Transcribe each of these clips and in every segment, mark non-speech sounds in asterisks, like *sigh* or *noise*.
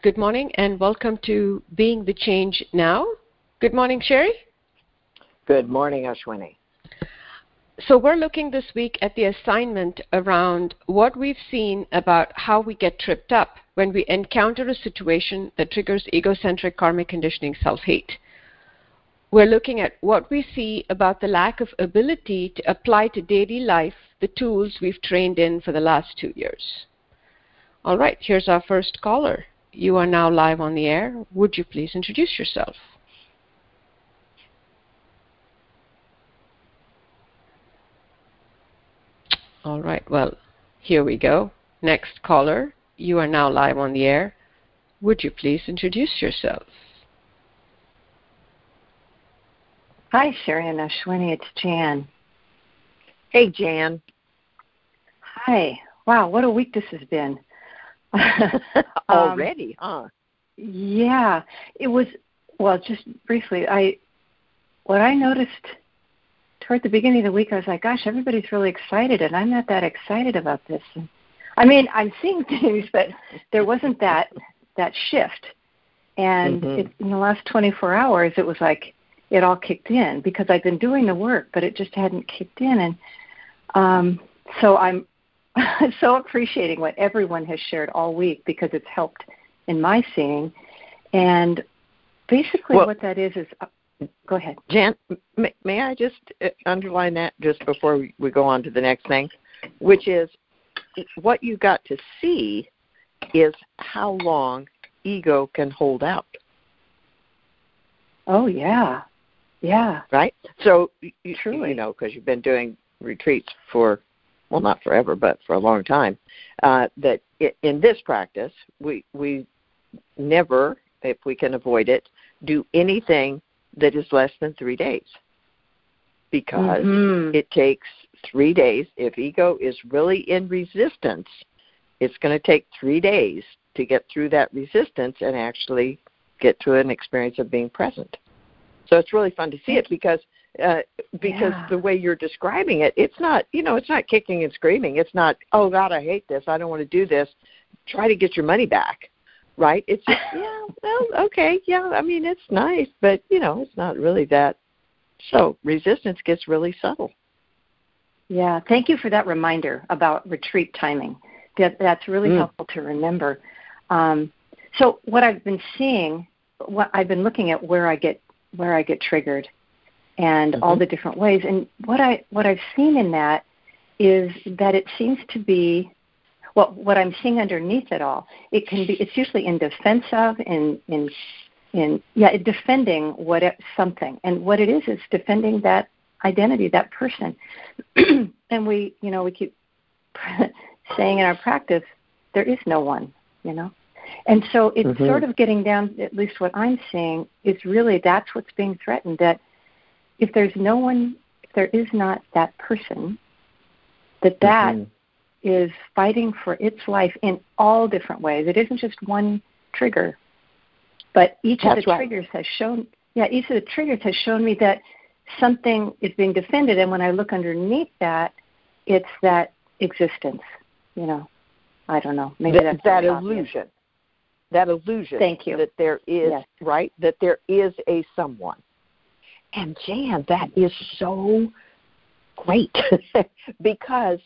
Good morning and welcome to Being the Change Now. Good morning, Cheri. Good morning, Ashwini. So, we're looking this week at the assignment around what we've seen about how we get tripped up when we encounter a situation that triggers egocentric karmic conditioning self hate. We're looking at what we see about the lack of ability to apply to daily life the tools we've trained in for the last two years. All right, here's our first caller. You are now live on the air. Would you please introduce yourself? All right, well, here we go. Next caller, you are now live on the air. Would you please introduce yourself? Hi, Cheri and Ashwini. It's Jan. Hey, Jan. Hi. Wow, what a week this has been. *laughs* Already, um, huh? Yeah, it was. Well, just briefly, I what I noticed toward the beginning of the week, I was like, "Gosh, everybody's really excited, and I'm not that excited about this." And, I mean, I'm seeing *laughs* things, but there wasn't that that shift. And mm-hmm. it, in the last 24 hours, it was like it all kicked in because I've been doing the work, but it just hadn't kicked in. And um, so I'm *laughs* so appreciating what everyone has shared all week because it's helped in my seeing. And basically, well, what that is is uh, go ahead. Jan, may, may I just uh, underline that just before we, we go on to the next thing, which is what you got to see is how long ego can hold out. Oh yeah, yeah. Right. So you, Truly. you know because you've been doing retreats for well, not forever, but for a long time, uh, that in this practice, we, we never, if we can avoid it, do anything that is less than three days. Because mm-hmm. it takes three days. If ego is really in resistance, it's going to take three days to get through that resistance and actually get to an experience of being present. So it's really fun to see it because uh, because yeah. the way you're describing it, it's not, you know, it's not kicking and screaming. It's not, oh God, I hate this. I don't want to do this. Try to get your money back, right? It's just, *laughs* yeah, well, okay, yeah. I mean, it's nice, but you know, it's not really that. So resistance gets really subtle. Yeah, thank you for that reminder about retreat timing. That that's really mm. helpful to remember. Um, so what I've been seeing, what I've been looking at where I get where I get triggered and mm-hmm. all the different ways. And what I what I've seen in that is that it seems to be what what I'm seeing underneath it all. It can be it's usually in defense of in in in yeah defending what it, something and what it is is defending that identity that person *clears throat* and we you know we keep *laughs* saying in our practice there is no one you know and so it's mm-hmm. sort of getting down at least what i'm seeing is really that's what's being threatened that if there's no one, if there is not that person, that that mm-hmm. is fighting for its life in all different ways. It isn't just one trigger, but each That's of the right. triggers has shown. Yeah, each of the triggers has shown me that something is being defended, and when I look underneath that, it's that existence. You know, I don't know. Maybe that, that's that illusion. Obvious. That illusion. Thank you. That there is yes. right. That there is a someone and Jan, that is so great *laughs* because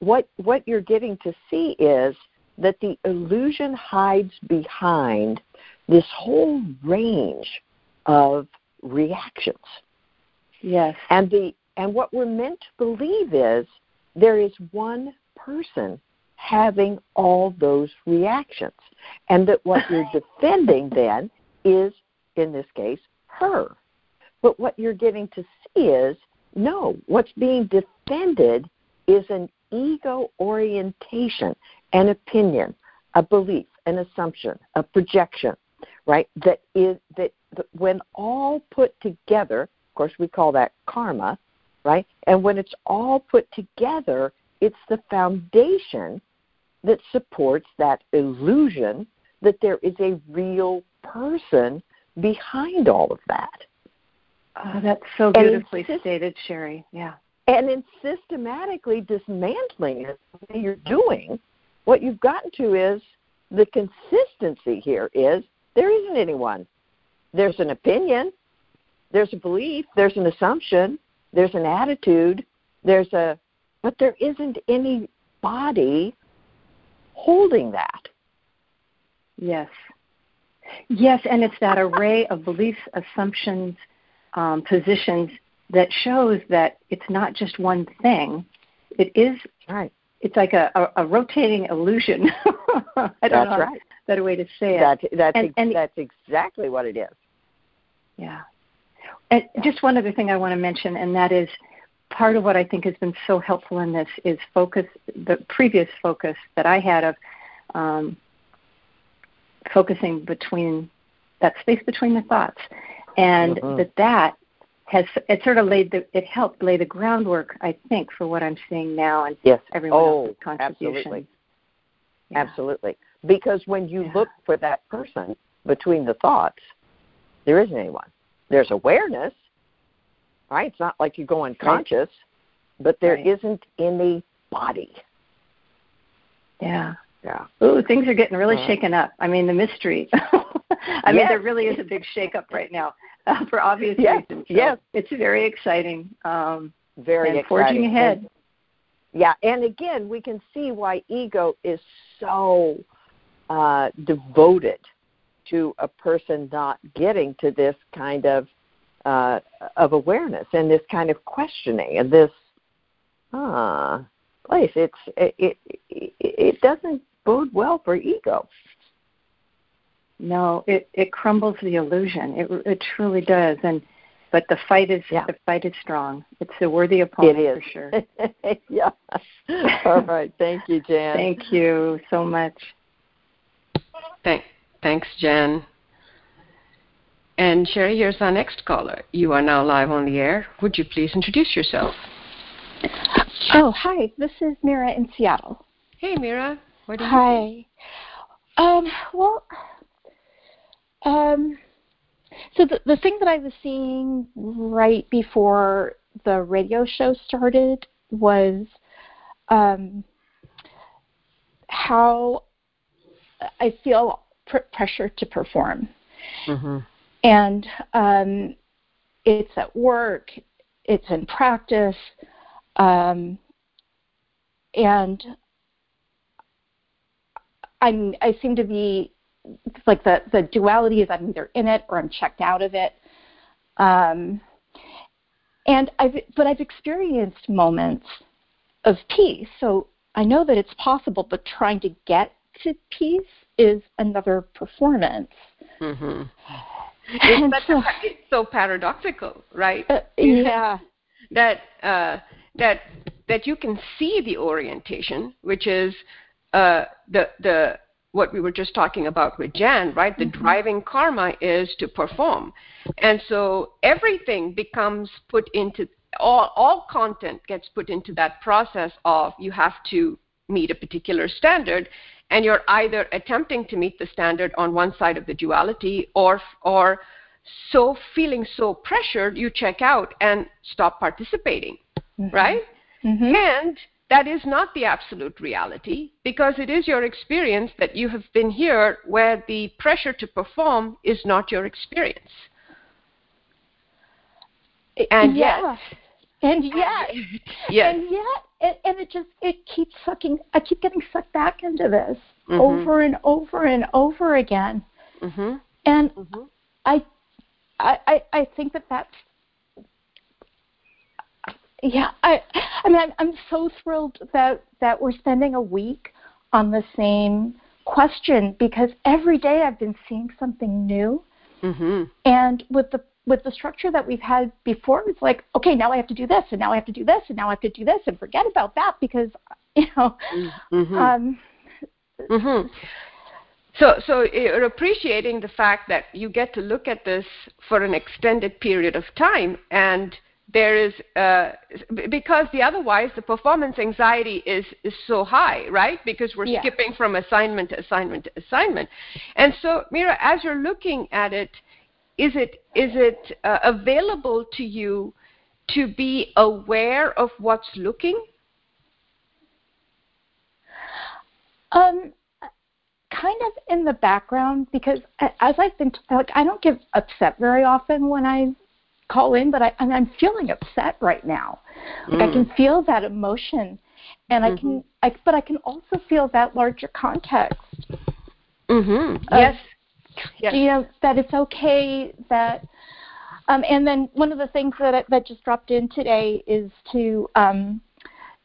what what you're getting to see is that the illusion hides behind this whole range of reactions. Yes. And the and what we're meant to believe is there is one person having all those reactions. And that what you're *laughs* defending then is, in this case, her. But what you're getting to see is no, what's being defended is an ego orientation, an opinion, a belief, an assumption, a projection, right? That is that, that when all put together, of course we call that karma, right? And when it's all put together, it's the foundation that supports that illusion that there is a real person behind all of that. Oh, that's so beautifully insist- stated, Cheri. Yeah. And in systematically dismantling it, you're doing, what you've gotten to is the consistency here is there isn't anyone. There's an opinion, there's a belief, there's an assumption, there's an attitude, there's a, but there isn't any body holding that. Yes. Yes, and it's that array of beliefs, assumptions, um, positions that shows that it's not just one thing. It is right. It's like a, a, a rotating illusion. *laughs* I don't that's know right. better way to say it. That's that's and, ex- and, that's exactly what it is. Yeah. And yeah. just one other thing I want to mention, and that is part of what I think has been so helpful in this is focus. The previous focus that I had of um, focusing between that space between the thoughts, and mm-hmm. that that has it sort of laid the it helped lay the groundwork I think for what I'm seeing now and yes. everyone oh, else's contribution. Absolutely. Yeah. Absolutely. Because when you yeah. look for that person between the thoughts, there isn't anyone. There's awareness, right? It's not like you go unconscious, right. but there right. not any body. Yeah. Yeah. Ooh, things are getting really uh, shaken up. I mean, the mystery. *laughs* I yes. mean, there really is a big shakeup right now *laughs* uh, for obvious yes. reasons. So yes. It's very exciting. Um, very and exciting. forging ahead. And, yeah, and again, we can see why ego is so uh, devoted to a person not getting to this kind of uh, of awareness and this kind of questioning and this uh, place. It's it, it it doesn't bode well for ego. No, it it crumbles the illusion. It it truly does, and but the fight is yeah. the fight is strong. It's a worthy opponent it is. for sure. *laughs* yeah. All right. Thank you, Jan. Thank you so much. Thank, thanks, Jan. And Cheri, here's our next caller. You are now live on the air. Would you please introduce yourself? Oh, hi. This is Mira in Seattle. Hey, Mira. What do you Hi. Um, well, um, so the the thing that I was seeing right before the radio show started was um, how I feel pr- pressure to perform, mm-hmm. and um, it's at work, it's in practice, um, and I'm I seem to be like the the duality is I'm either in it or I'm checked out of it. Um, and I've but I've experienced moments of peace. So I know that it's possible, but trying to get to peace is another performance. Mm-hmm. *sighs* It's, so, it's so paradoxical, right? Uh, yeah. That uh, that that you can see the orientation, which is uh, the the what we were just talking about with Jan, right? The mm-hmm. driving karma is to perform. And so everything becomes put into all all content gets put into that process of you have to meet a particular standard and you're either attempting to meet the standard on one side of the duality or or so feeling so pressured you check out and stop participating mm-hmm. right mm-hmm. and that is not the absolute reality because it is your experience that you have been here where the pressure to perform is not your experience. And yeah. yet, and yet, *laughs* yes. and yet, and, and it just it keeps sucking. I keep getting sucked back into this mm-hmm. over and over and over again. Mm-hmm. And mm-hmm. I, I, I think that that's yeah, I, I mean, I'm, I'm so thrilled that that we're spending a week on the same question because every day I've been seeing something new, mm-hmm. and with the with the structure that we've had before, it's like, okay, now I have to do this, and now I have to do this, and now I have to do this, and forget about that because *laughs* you know. Mm-hmm. Um, mm-hmm. So, so you're appreciating the fact that you get to look at this for an extended period of time, and there is uh, because the otherwise the performance anxiety is is so high right? Because we're yeah. skipping from assignment to assignment to assignment. And so mira as you're looking at it is it is it uh, available to you to be aware of what's looking? Um kind of in the background because as I've been like I don't get upset very often when I call in, but I and I'm feeling upset right now. Like mm. I can feel that emotion, and mm-hmm. I can I but I can also feel that larger context. Mhm. Yes. yes. You know that it's okay that. Um, and then one of the things that I, that just dropped in today is to um,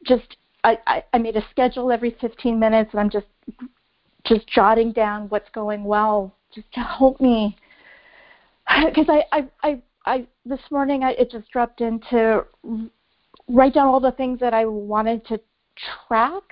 just I, I, I made a schedule every 15 minutes, and I'm just just jotting down what's going well, just to help me. *sighs* Because I, I, I, I this morning I, it just dropped in to write down all the things that I wanted to track.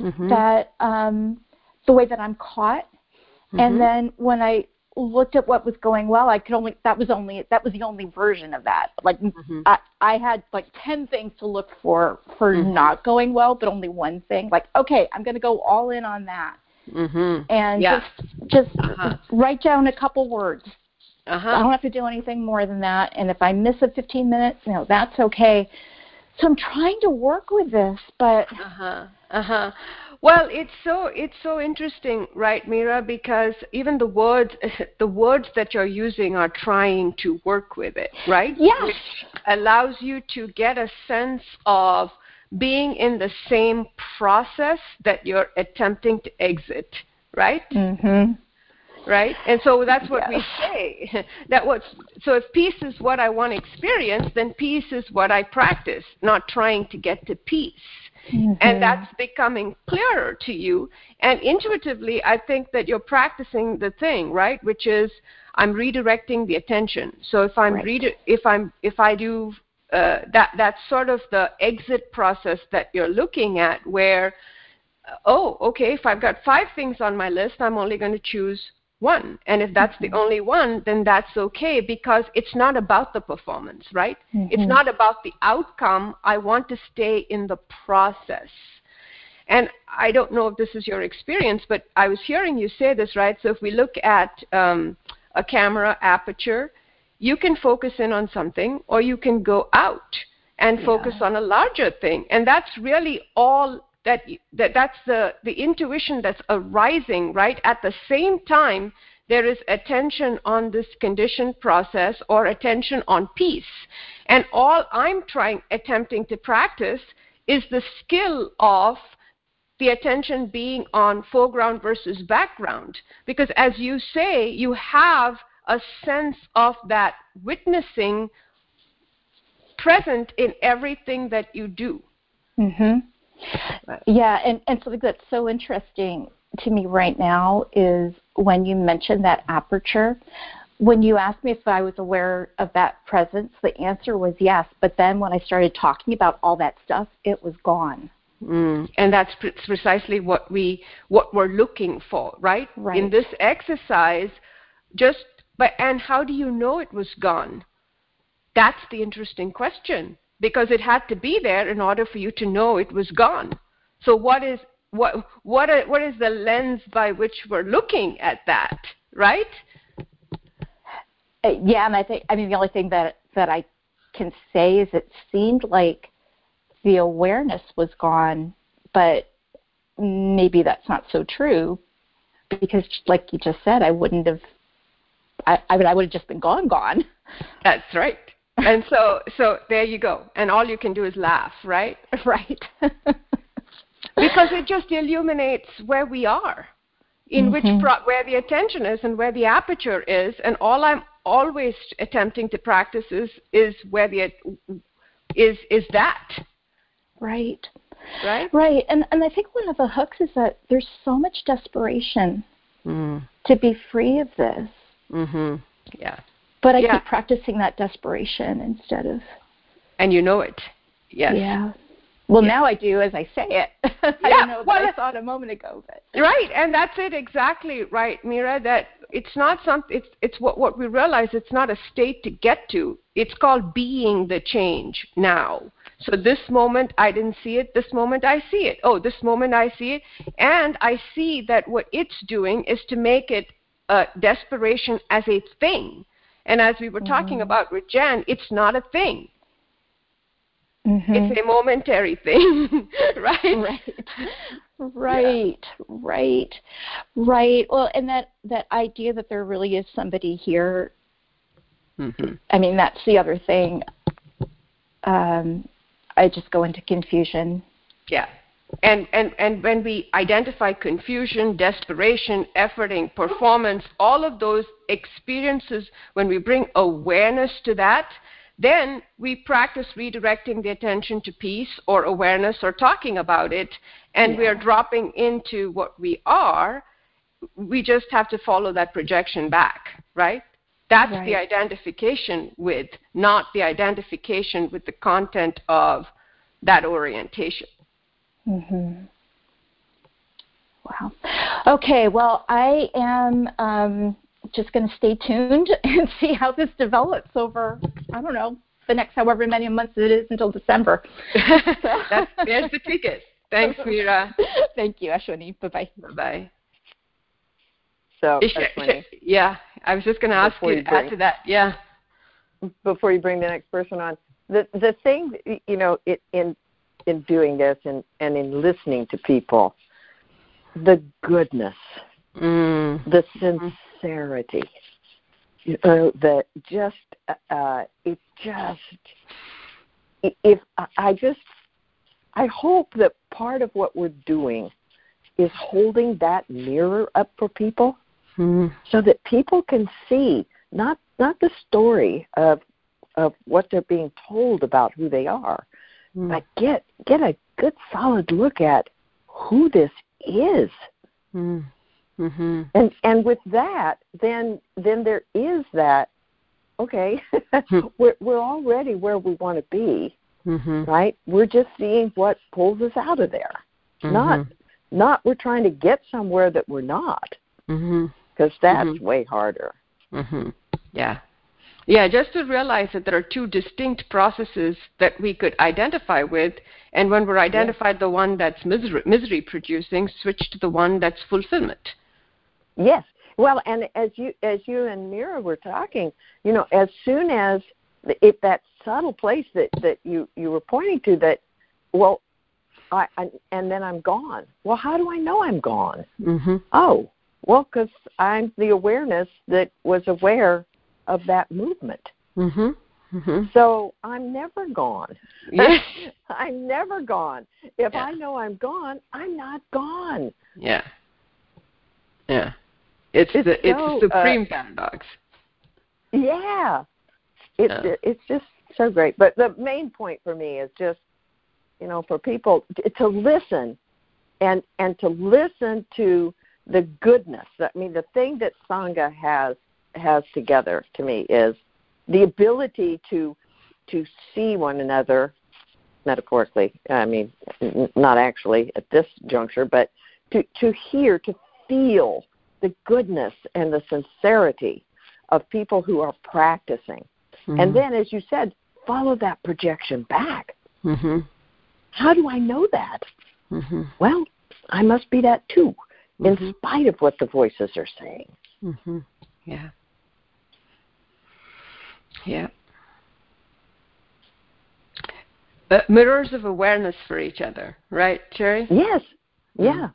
Mm-hmm. That um, the way that I'm caught, mm-hmm. and then when I looked at what was going well, I could only that was only that was the only version of that. Like mm-hmm. I, I had like ten things to look for for mm-hmm. not going well, but only one thing. Like okay, I'm going to go all in on that, mm-hmm. and yeah. just just uh-huh. write down a couple words. Uh-huh. I don't have to do anything more than that. And if I miss a 15 minutes, you know that's okay. So I'm trying to work with this, but uh huh, uh huh. Well, it's so it's so interesting, right, Mira? Because even the words *laughs* the words that you're using are trying to work with it, right? Yes. Which allows you to get a sense of being in the same process that you're attempting to exit, right? Mm-hmm. Right? And so that's what yes. we say. *laughs* that what so if peace is what I want to experience, then peace is what I practice, not trying to get to peace. Mm-hmm. And that's becoming clearer to you. And intuitively, I think that you're practicing the thing, right? Which is I'm redirecting the attention. So if I'm right. redi- if I'm if I do uh, that that's sort of the exit process that you're looking at where oh okay if i've got five things on my list i'm only going to choose one. And if that's mm-hmm. the only one, then that's okay because it's not about the performance, right? Mm-hmm. It's not about the outcome. I want to stay in the process. And I don't know if this is your experience, but I was hearing you say this, right? So if we look at um, a camera aperture, you can focus in on something or you can go out and yeah. focus on a larger thing. And that's really all that, that that's the, the intuition that's arising right? At the same time there is attention on this conditioned process or attention on peace. And all i'm trying attempting to practice is the skill of the attention being on foreground versus background. Because as you say you have a sense of that witnessing present in everything that you do. Mhm yeah, and, and something that's so interesting to me right now is when you mentioned that aperture. When you asked me if I was aware of that presence, the answer was yes. But then when I started talking about all that stuff, it was gone. Mm. And that's precisely what we what we're looking for, right? right? In this exercise, just but and how do you know it was gone? That's the interesting question because it had to be there in order for you to know it was gone. So what is what what are, what is the lens by which we're looking at that, right? Uh, yeah, and I think I mean the only thing that that I can say is it seemed like the awareness was gone, but maybe that's not so true because like you just said, I wouldn't have I I, mean I would have just been gone gone. That's right and so so there you go. And all you can do is laugh right? *laughs* Right. Because it just illuminates where we are in mm-hmm. which pro- where the attention is and where the aperture is. And all i'm always attempting to practice is is where the is is that. Right. Right? Right. And and i think one of the hooks is that there's so much desperation mm. to be free of this. Mhm yeah but I yeah. keep practicing that desperation instead of. And you know it. Yes. Yeah. Well, now I do as I say it. *laughs* I yeah. don't know well, I thought a moment ago, but right, and that's it exactly right, Mira. That it's not something. It's it's what what we realize. It's not a state to get to. It's called being the change now. So this moment I didn't see it. This moment I see it. Oh, this moment I see it, and I see that what it's doing is to make it a desperation as a thing and as we were mm-hmm. talking about with Jan, it's not a thing. Mm-hmm. It's a momentary thing, *laughs* right? Right. Right, yeah. right, right. Well, and that that idea that there really is somebody here. Mm-hmm. I mean, that's the other thing. Um, I just go into confusion. Yeah. And, and, and when we identify confusion, desperation, efforting, performance, all of those experiences, when we bring awareness to that, then we practice redirecting the attention to peace or awareness or talking about it, and yeah. we are dropping into what we are. We just have to follow that projection back, right? That's right. the identification with, not the identification with the content of that orientation. Mm-hmm. Wow. Okay, well, I am um, just going to stay tuned *laughs* and see how this develops over, I don't know, the next however many months it is until December. *laughs* That's, there's the ticket. Thanks, *laughs* Mira. Thank you, Ashwini. Bye-bye. Bye-bye. So, yeah, I was just going to ask you to bring, add to that. Yeah. Before you bring the next person on, the the thing, you know, it, in in doing this and and in listening to people, the goodness, mm. the sincerity, you know, that just uh, it just if I just I hope that part of what we're doing is holding that mirror up for people mm. so that people can see not not the story of of what they're being told about who they are, mm. but get get a good solid look at who this is. Mm. Mm-hmm. And and with that, then then there is that. Okay, hmm. *laughs* we're we're already where we want to be, mm-hmm. right? We're just seeing what pulls us out of there. Mm-hmm. Not not we're trying to get somewhere that we're not, because mm-hmm. that's mm-hmm. way harder. Mm-hmm. Yeah, yeah, just to realize that there are two distinct processes that we could identify with, and when we're identified yes. the one that's misery, misery producing, switch to the one that's fulfillment. Yes. Well, and as you as you and Mira were talking, you know, as soon as if that subtle place that that you you were pointing to that, well, I, I and then I'm gone. Well, how do I know I'm gone? Mm-hmm. Oh, well, because I'm the awareness that was aware of that movement. Mm-hmm. Mm-hmm. So I'm never gone. Yes. *laughs* I'm never gone. If yeah. I know I'm gone, I'm not gone. Yeah. Yeah. It's, it's the it's the supreme uh, paradox. Yeah. It's yeah. it's just so great. But the main point for me is just you know for people to listen and and to listen to the goodness. I mean the thing that sangha has has together to me is the ability to to see one another metaphorically i mean not actually at this juncture but to to hear to feel the goodness and the sincerity of people who are practicing mm-hmm. and then as you said follow that projection back mm-hmm. how do i know that mm-hmm. well i must be that too in mm-hmm. spite of what the voices are saying mm-hmm. yeah yeah. Uh, mirrors of awareness for each other, right, Cheri? Yes. Yeah.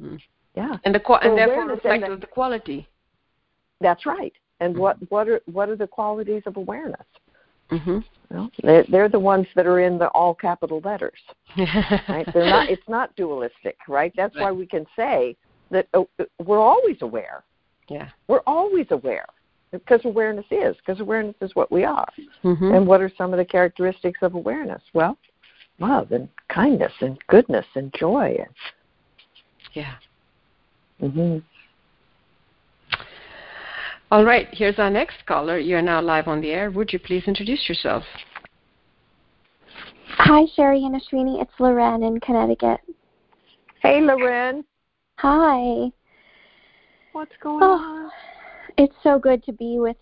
Mm-hmm. Yeah. And the so and therefore reflective of the quality. That's right. And mm-hmm. what what are what are the qualities of awareness? Mm-hmm. Well, they're, they're the ones that are in the all capital letters. *laughs* right? They're not. It's not dualistic, right? That's right. why we can say that uh, we're always aware. Yeah. We're always aware because awareness is because awareness is what we are mm-hmm. and what are some of the characteristics of awareness well love and kindness and goodness and joy and yeah mhm all right here's our next caller. You're now live on the air. Would you please introduce yourself? Hi cheri and ashwini. It's loren in connecticut. Hey loren. Hi. What's going oh. on? it's so good to be with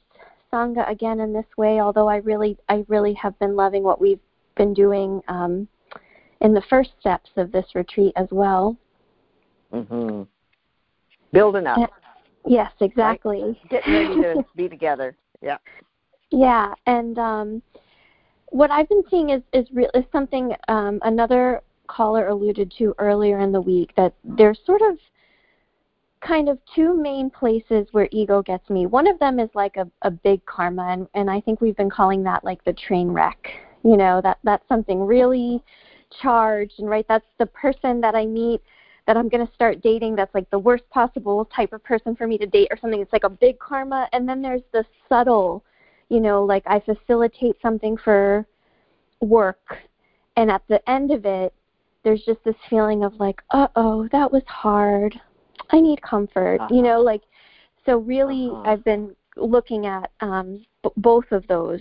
Sangha again in this way, although I really I really have been loving what we've been doing um, in the first steps of this retreat as well. Mhm. Building up. yes, exactly. Right? Getting ready to *laughs* be together. Yeah. Yeah, and um, what I've been seeing is is real is something um, another caller alluded to earlier in the week that there's sort of kind of two main places where ego gets me. One of them is like a, a big karma, and, and I think we've been calling that like the train wreck. You know, that that's something really charged, and right, that's the person that I meet that I'm going to start dating that's like the worst possible type of person for me to date or something. It's like a big karma. And then there's the subtle, you know, like I facilitate something for work. And at the end of it, there's just this feeling of like, uh oh, that was hard. I need comfort, uh-huh. you know, like so really uh-huh. I've been looking at um b- both of those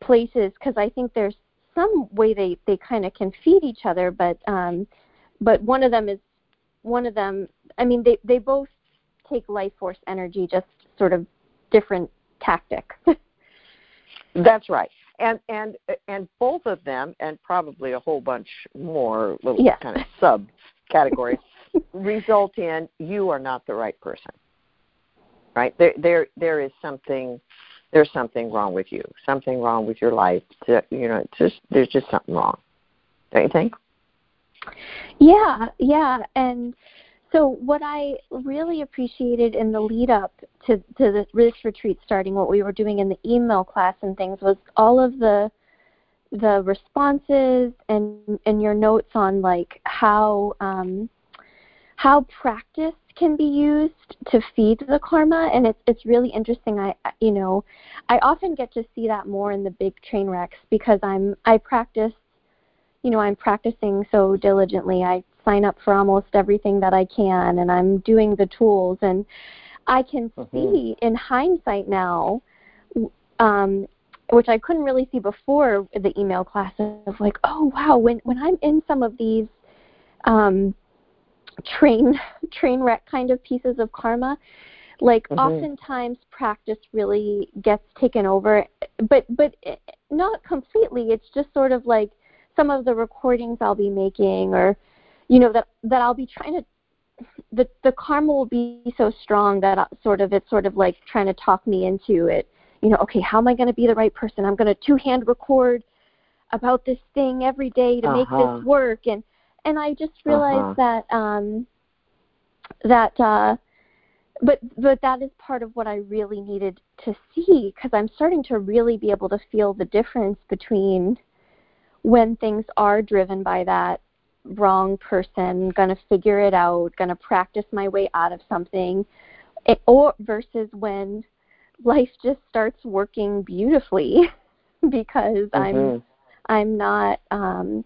places because I think there's some way they they kind of can feed each other but um but one of them is one of them I mean they they both take life force energy just sort of different tactics. *laughs* That's right. And and and both of them and probably a whole bunch more little yes. kind of sub categories *laughs* result in you are not the right person. Right? There there there is something there's something wrong with you. Something wrong with your life. To, you know, just there's just something wrong. Don't you think? Yeah, yeah. And so what I really appreciated in the lead up to, to the, this retreat starting, what we were doing in the email class and things was all of the the responses and and your notes on like how um, how practice can be used to feed the karma and it's it's really interesting i you know i often get to see that more in the big train wrecks because i'm i practice you know i'm practicing so diligently i sign up for almost everything that i can and i'm doing the tools and i can mm-hmm. see in hindsight now um which i couldn't really see before the email class of like oh wow when when i'm in some of these um train *laughs* train wreck kind of pieces of karma like mm-hmm. oftentimes practice really gets taken over but but it, not completely it's just sort of like some of the recordings I'll be making or you know that that I'll be trying to the the karma will be so strong that I, sort of it's sort of like trying to talk me into it you know okay how am I going to be the right person I'm going to two hand record about this thing every day to uh-huh. make this uh-huh. work and and I just realized uh-huh. that um, that uh, but but that is part of what I really needed to see because I'm starting to really be able to feel the difference between when things are driven by that wrong person, gonna figure it out, gonna practice my way out of something, it, or versus when life just starts working beautifully *laughs* because mm-hmm. I'm I'm not um,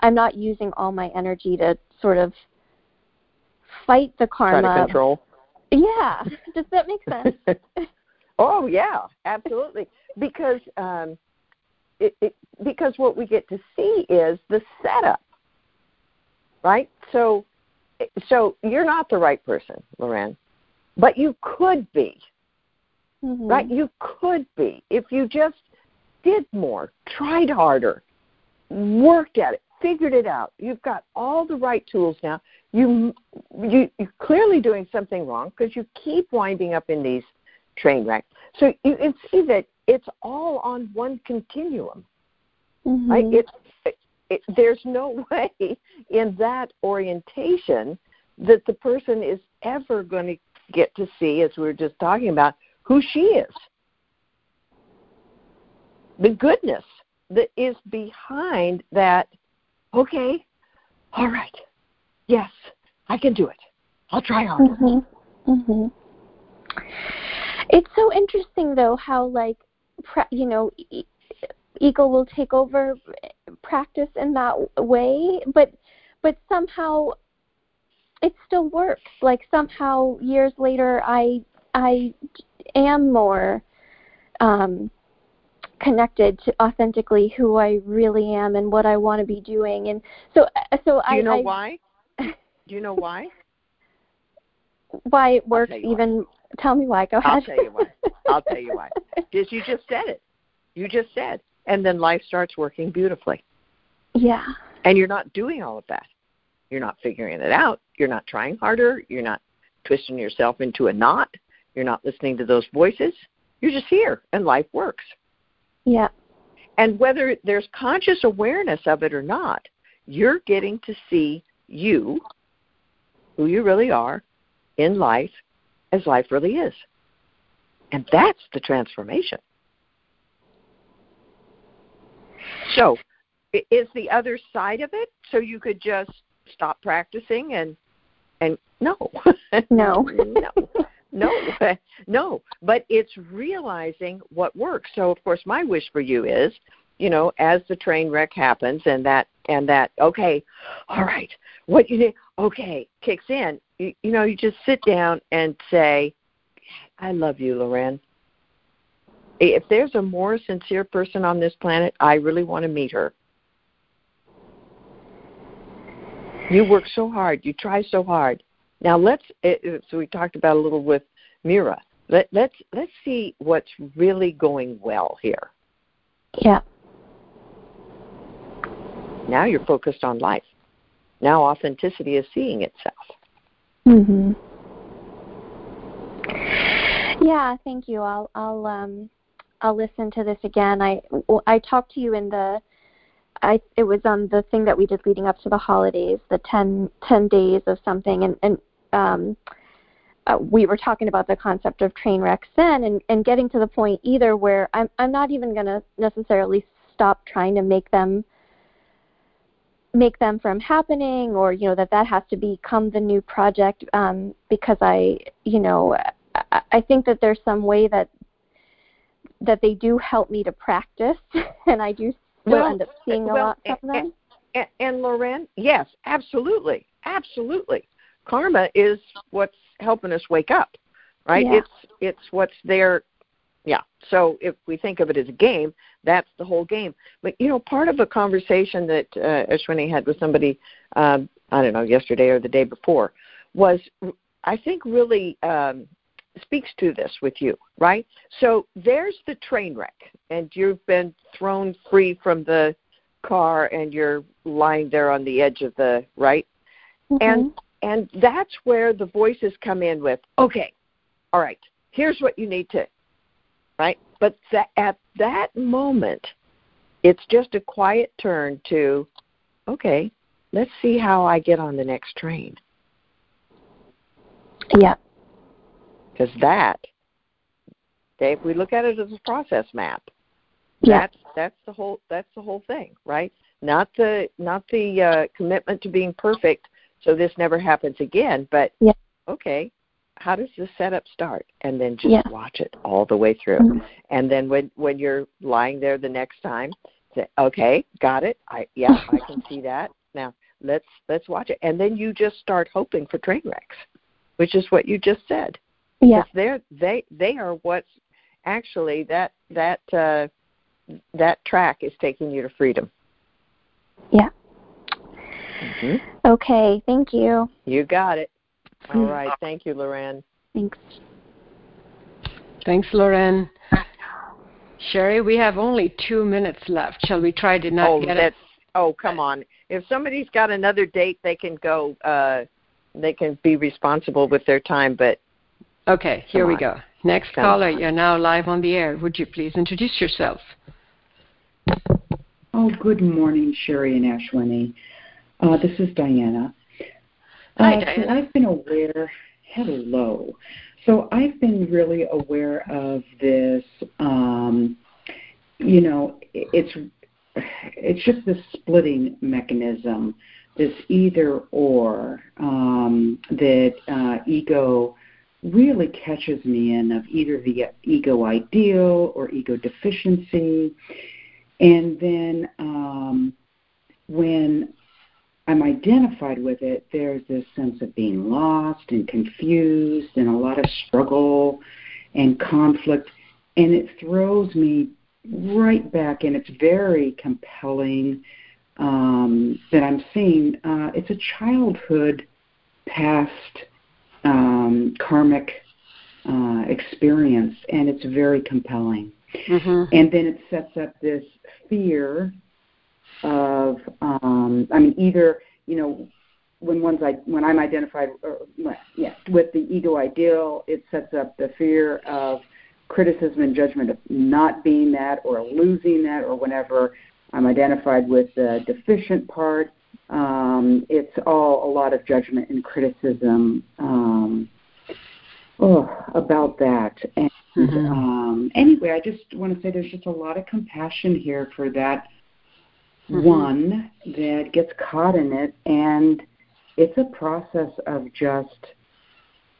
I'm not using all my energy to sort of fight the karma. Try to control. Yeah. Does that make sense? *laughs* oh yeah, absolutely. Because um, it, it, because what we get to see is the setup, right? So, so you're not the right person, Loren, but you could be, mm-hmm. right? You could be if you just did more, tried harder, worked at it, figured it out. You've got all the right tools now. You, you you're clearly doing something wrong because you keep winding up in these train wrecks. So you can see that it's all on one continuum, mm-hmm. right? It, it, it, there's no *laughs* way in that orientation that the person is ever going to get to see, as we were just talking about, who she is. The goodness that is behind that okay, all right, yes, I can do it. I'll try harder. Mm-hmm. Mm-hmm. It's so interesting though how like you know ego will take over practice in that way, but but somehow it still works. Like somehow years later, I I am more um, connected to authentically who I really am and what I want to be doing. And so, uh, so Do you I, know I, why? *laughs* Do you know why? why it works even? Tell me why. Go ahead. I'll tell you why. I'll tell you why. *laughs* Because you just said it. You just said, and then life starts working beautifully. Yeah. And you're not doing all of that. You're not figuring it out. You're not trying harder. You're not twisting yourself into a knot. You're not listening to those voices. You're just here, and life works. Yeah. And whether there's conscious awareness of it or not, you're getting to see you, who you really are, in life as life really is. And that's the transformation. So, is the other side of it? So you could just stop practicing and and no. *laughs* No. No. No. *laughs* No. But it's realizing what works. So of course my wish for you is you know as the train wreck happens and that and that okay all right what you need okay kicks in you, you know you just sit down and say i love you loren if there's a more sincere person on this planet i really want to meet her You work so hard. You try so hard. Now let's. Eh, eh, so we talked about a little with Mira. Let, let's let's see what's really going well here. Yeah. Now you're focused on life. Now authenticity is seeing itself. Mhm. Yeah, thank you. I'll I'll um I'll listen to this again. I I talked to you in the I it was on the thing that we did leading up to the holidays, the 10, 10 days of something, and and um, uh, we were talking about the concept of train wrecks then, and and getting to the point either where I'm I'm not even going to necessarily stop trying to make them make them from happening or you know that that has to become the new project um, because I you know I, I think that there's some way that that they do help me to practice *laughs* and I do still well, end up seeing a well, lot of them. And, and Loren, yes, absolutely, absolutely. Karma is what's helping us wake up, right? Yeah. It's it's what's there. Yeah. So if we think of it as a game, that's the whole game. But you know, part of a conversation that uh, Ashwini had with somebody, um, I don't know, yesterday or the day before, was I think really um, speaks to this with you, right? So there's the train wreck, and you've been thrown free from the car, and you're lying there on the edge of the right, mm-hmm. and and that's where the voices come in with, okay, all right, here's what you need to, right? But that, at that moment, it's just a quiet turn to, okay, let's see how I get on the next train. Yeah because that if we look at it as a process map yeah. that's that's the whole that's the whole thing right not the not the uh, commitment to being perfect so this never happens again but yeah. okay how does the setup start and then just yeah. watch it all the way through mm-hmm. and then when when you're lying there the next time say okay got it i yeah *laughs* i can see that now let's let's watch it and then you just start hoping for train wrecks which is what you just said yeah. they're they they are what's actually that that uh, that track is taking you to freedom. Yeah. Mm-hmm. Okay, thank you. You got it. All right, thank you, Loren. Thanks. Thanks, Loren. Cheri, we have only two minutes left. Shall we try to not oh, get it? Oh, come on. If somebody's got another date, they can go. Uh, they can be responsible with their time. But Okay, here we on. go. Next Come caller, on. you're now live on the air. Would you please introduce yourself? Oh, good morning, Cheri and Ashwini. Uh, this is Diana. Hi, uh, So I've been aware. Hello. So I've been really aware of this. Um, you know, it's it's just this splitting mechanism, this either or um, that uh, ego really catches me in of either the ego ideal or ego deficiency. And then um, when I'm identified with it, there's this sense of being lost and confused and a lot of struggle and conflict. And it throws me right back, and it's very compelling um, that I'm seeing. Uh, it's a childhood past um, karmic uh, experience, and it's very compelling. Mm-hmm. And then it sets up this fear of, um, I mean, either you know, when one's I when I'm identified, or, yeah, with the ego ideal, it sets up the fear of criticism and judgment of not being that or losing that or whenever I'm identified with the deficient part, Um, it's all a lot of judgment and criticism um, oh, about that. And mm-hmm. um, anyway, I just want to say there's just a lot of compassion here for that mm-hmm. one that gets caught in it, and it's a process of just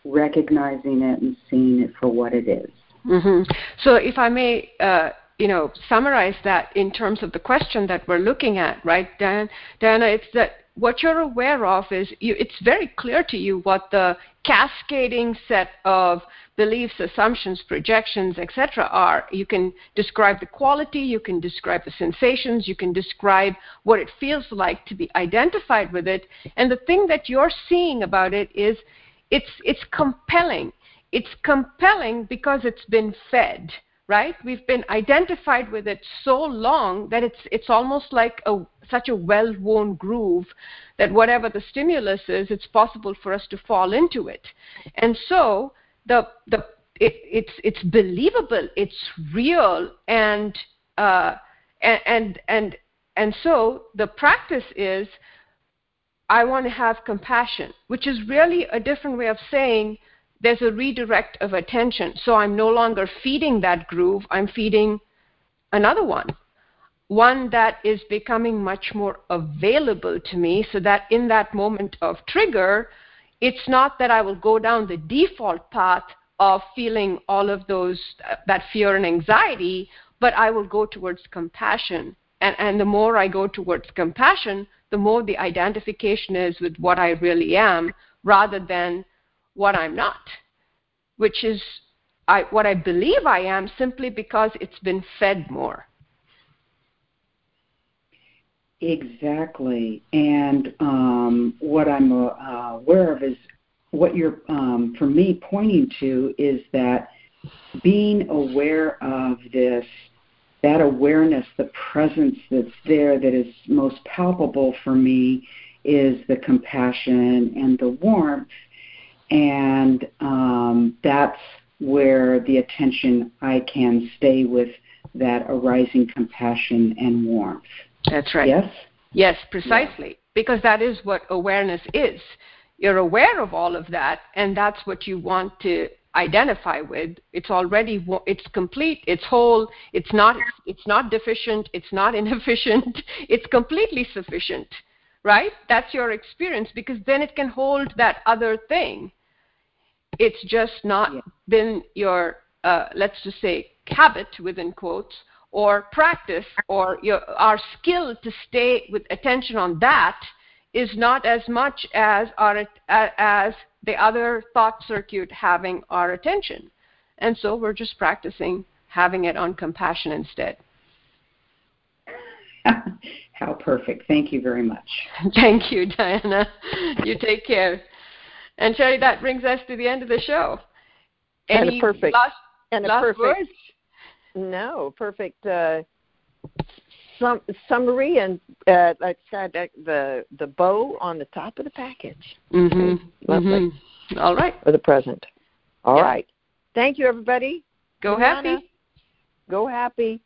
recognizing it and seeing it for what it is. Mm-hmm. So, if I may, uh, you know, summarize that in terms of the question that we're looking at, right, Dan? Diana, it's that what you're aware of is you, it's very clear to you what the cascading set of beliefs, assumptions, projections, etc. are. You can describe the quality, you can describe the sensations, you can describe what it feels like to be identified with it. And the thing that you're seeing about it is it's it's compelling. It's compelling because it's been fed right? We've been identified with it so long that it's it's almost like a such a well-worn groove that whatever the stimulus is, it's possible for us to fall into it. And so the the it, it's it's believable, it's real, and uh, and and and and so the practice is I want to have compassion, which is really a different way of saying there's a redirect of attention. So I'm no longer feeding that groove, I'm feeding another one. One that is becoming much more available to me so that in that moment of trigger, it's not that I will go down the default path of feeling all of those, that fear and anxiety, but I will go towards compassion. And, and the more I go towards compassion, the more the identification is with what I really am rather than what I'm not, which is I, what I believe I am simply because it's been fed more. Exactly. And um, what I'm uh, aware of is what you're, um, for me, pointing to is that being aware of this, that awareness, the presence that's there that is most palpable for me is the compassion and the warmth and um, that's where the attention I can stay with that arising compassion and warmth. That's right. Yes? Yes, precisely. Yeah. Because that is what awareness is. You're aware of all of that, and that's what you want to identify with. It's already it's complete, it's whole, it's not it's not deficient, it's not *laughs* inefficient, it's completely sufficient. Right? That's your experience because then it can hold that other thing it's just not yeah. been your, uh, let's just say, habit within quotes or practice or your, our skill to stay with attention on that is not as much as our as the other thought circuit having our attention. And so we're just practicing having it on compassion instead. *laughs* How perfect. Thank you very much. *laughs* Thank you, Diana. You take care. And Cheri, that brings us to the end of the show. Any and perfect. Last, and last perfect. Words? No, perfect. Uh, sum, summary and uh, like the the bow on the top of the package. Mm-hmm. Lovely. Mm-hmm. All right. For the present. All yeah. right. Thank you, everybody. Go happy. Go happy.